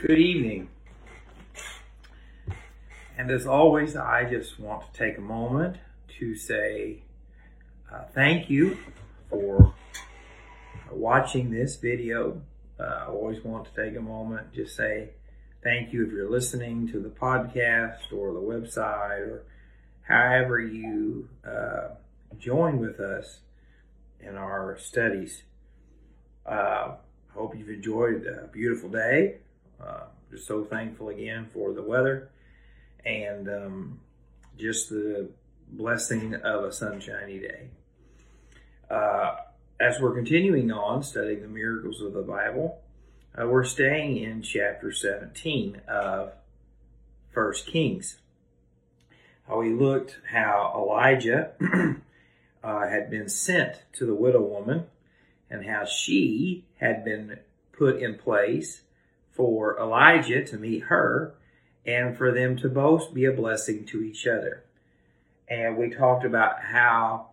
Good evening. And as always, I just want to take a moment to say uh, thank you for watching this video. Uh, I always want to take a moment just say thank you if you're listening to the podcast or the website or however you uh, join with us in our studies. Uh, I hope you've enjoyed a beautiful day. Uh, just so thankful again for the weather and um, just the blessing of a sunshiny day. Uh, as we're continuing on studying the miracles of the Bible, uh, we're staying in chapter 17 of First Kings. Uh, we looked how Elijah uh, had been sent to the widow woman and how she had been put in place for Elijah to meet her and for them to both be a blessing to each other. And we talked about how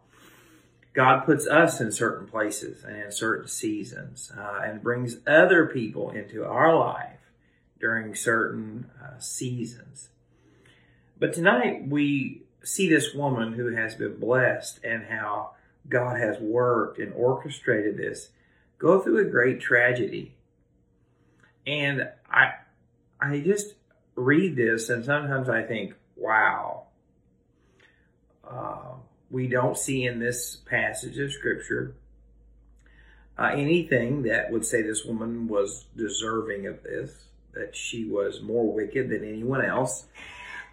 God puts us in certain places and in certain seasons uh, and brings other people into our life during certain uh, seasons. But tonight we see this woman who has been blessed and how God has worked and orchestrated this go through a great tragedy. And I I just read this and sometimes I think, wow. Uh, we don't see in this passage of scripture uh, anything that would say this woman was deserving of this, that she was more wicked than anyone else.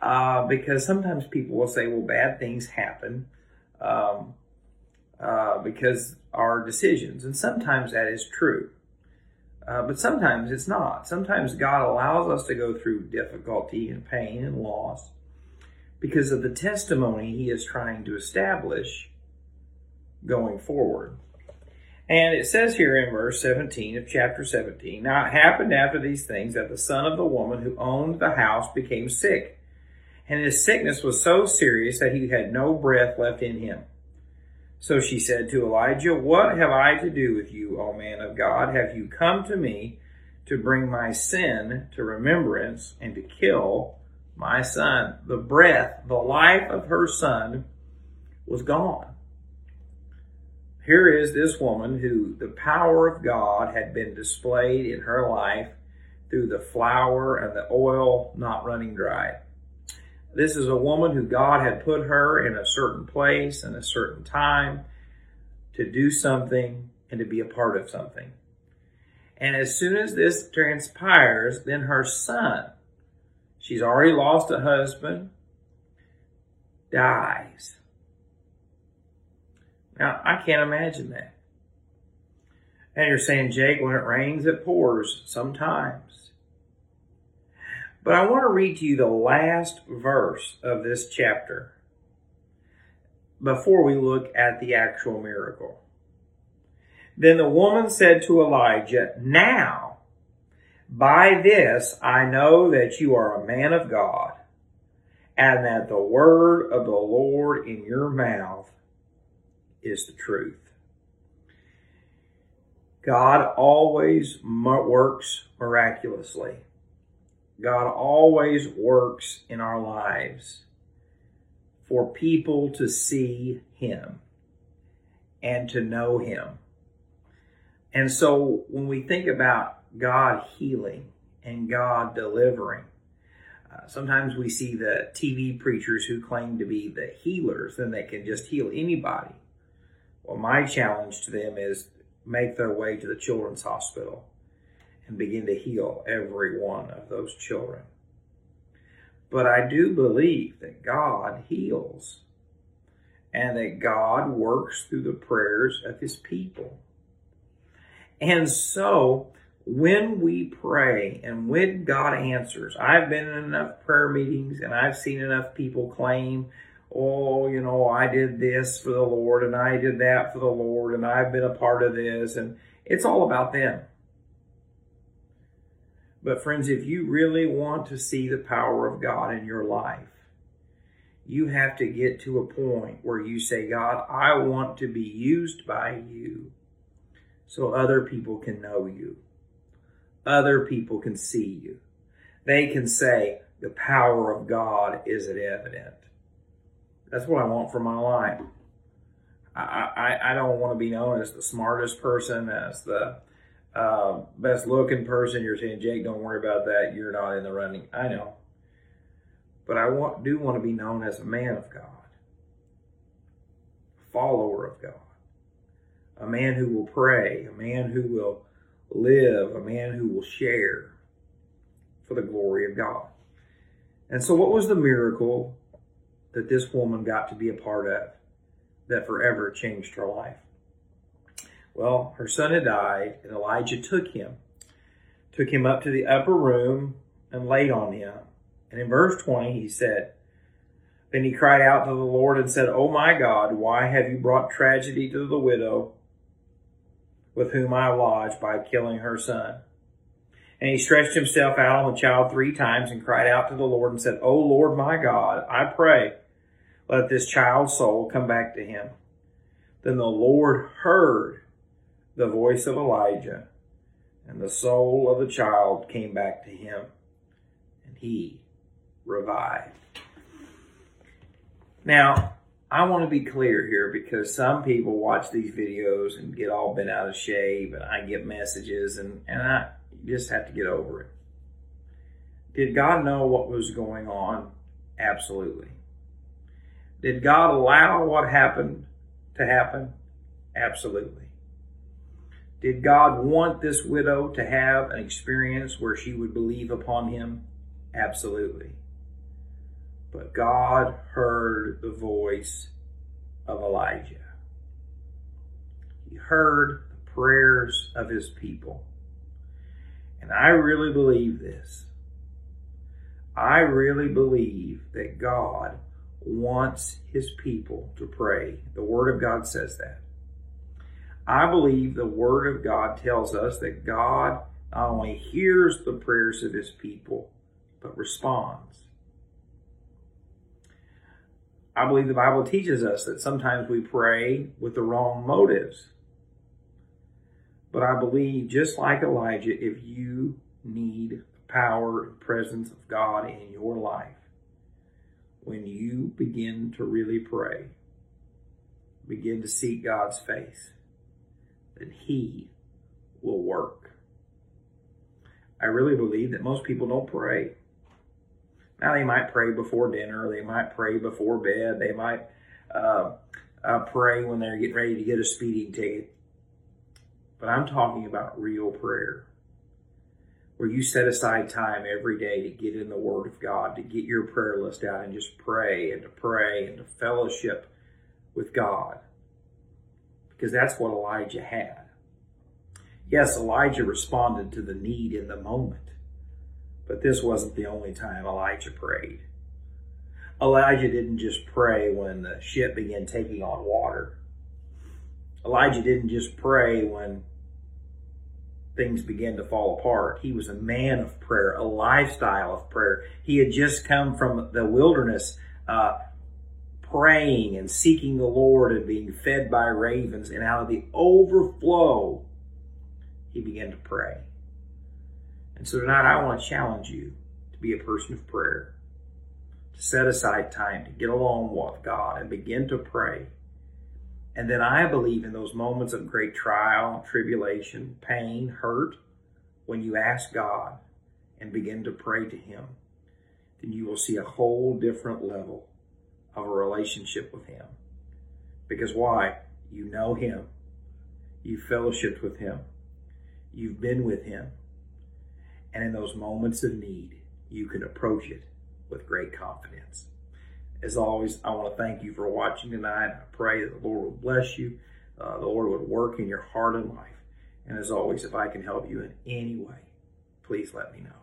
Uh, because sometimes people will say, well, bad things happen um, uh, because our decisions. And sometimes that is true. Uh, but sometimes it's not. Sometimes God allows us to go through difficulty and pain and loss because of the testimony He is trying to establish going forward. And it says here in verse 17 of chapter 17 Now it happened after these things that the son of the woman who owned the house became sick, and his sickness was so serious that he had no breath left in him. So she said to Elijah, What have I to do with you, O man of God? Have you come to me to bring my sin to remembrance and to kill my son? The breath, the life of her son was gone. Here is this woman who the power of God had been displayed in her life through the flour and the oil not running dry. This is a woman who God had put her in a certain place and a certain time to do something and to be a part of something. And as soon as this transpires, then her son, she's already lost a husband, dies. Now, I can't imagine that. And you're saying, Jake, when it rains, it pours sometimes. But I want to read to you the last verse of this chapter before we look at the actual miracle. Then the woman said to Elijah, Now, by this I know that you are a man of God, and that the word of the Lord in your mouth is the truth. God always works miraculously. God always works in our lives for people to see Him and to know Him. And so when we think about God healing and God delivering, uh, sometimes we see the TV preachers who claim to be the healers and they can just heal anybody. Well, my challenge to them is make their way to the children's hospital and begin to heal every one of those children. But I do believe that God heals and that God works through the prayers of his people. And so, when we pray and when God answers, I've been in enough prayer meetings and I've seen enough people claim, oh, you know, I did this for the Lord and I did that for the Lord and I've been a part of this. And it's all about them. But, friends, if you really want to see the power of God in your life, you have to get to a point where you say, God, I want to be used by you so other people can know you. other people can see you. They can say, the power of God is evident. That's what I want for my life. I, I, I don't want to be known as the smartest person, as the uh, best looking person. You're saying, Jake, don't worry about that. You're not in the running. I know. But I want, do want to be known as a man of God, a follower of God, a man who will pray, a man who will live, a man who will share for the glory of God. And so, what was the miracle that this woman got to be a part of that forever changed her life? Well, her son had died, and Elijah took him, took him up to the upper room, and laid on him. And in verse 20, he said, Then he cried out to the Lord and said, Oh my God, why have you brought tragedy to the widow with whom I lodge by killing her son? And he stretched himself out on the child three times and cried out to the Lord and said, O Lord my God, I pray, let this child's soul come back to him. Then the Lord heard the voice of Elijah, and the soul of the child came back to him, and he revived. Now, I want to be clear here because some people watch these videos and get all bent out of shape, and I get messages, and, and I just have to get over it. Did God know what was going on? Absolutely. Did God allow what happened to happen? Absolutely. Did God want this widow to have an experience where she would believe upon him? Absolutely. But God heard the voice of Elijah. He heard the prayers of his people. And I really believe this. I really believe that God wants his people to pray. The Word of God says that. I believe the Word of God tells us that God not only hears the prayers of his people, but responds. I believe the Bible teaches us that sometimes we pray with the wrong motives. But I believe, just like Elijah, if you need the power and presence of God in your life, when you begin to really pray, begin to seek God's face, then He will work. I really believe that most people don't pray. Now, they might pray before dinner, they might pray before bed, they might uh, uh, pray when they're getting ready to get a speeding ticket. But I'm talking about real prayer, where you set aside time every day to get in the Word of God, to get your prayer list out and just pray and to pray and to fellowship with God. Because that's what Elijah had. Yes, Elijah responded to the need in the moment. But this wasn't the only time Elijah prayed. Elijah didn't just pray when the ship began taking on water. Elijah didn't just pray when things began to fall apart. He was a man of prayer, a lifestyle of prayer. He had just come from the wilderness, uh, praying and seeking the Lord and being fed by ravens. And out of the overflow, he began to pray. And so tonight I want to challenge you to be a person of prayer, to set aside time to get along with God and begin to pray. And then I believe in those moments of great trial, tribulation, pain, hurt, when you ask God and begin to pray to Him, then you will see a whole different level of a relationship with Him. Because why? You know Him. You've fellowshipped with Him. You've been with Him. And in those moments of need, you can approach it with great confidence. As always, I want to thank you for watching tonight. I pray that the Lord will bless you, uh, the Lord would work in your heart and life. And as always, if I can help you in any way, please let me know.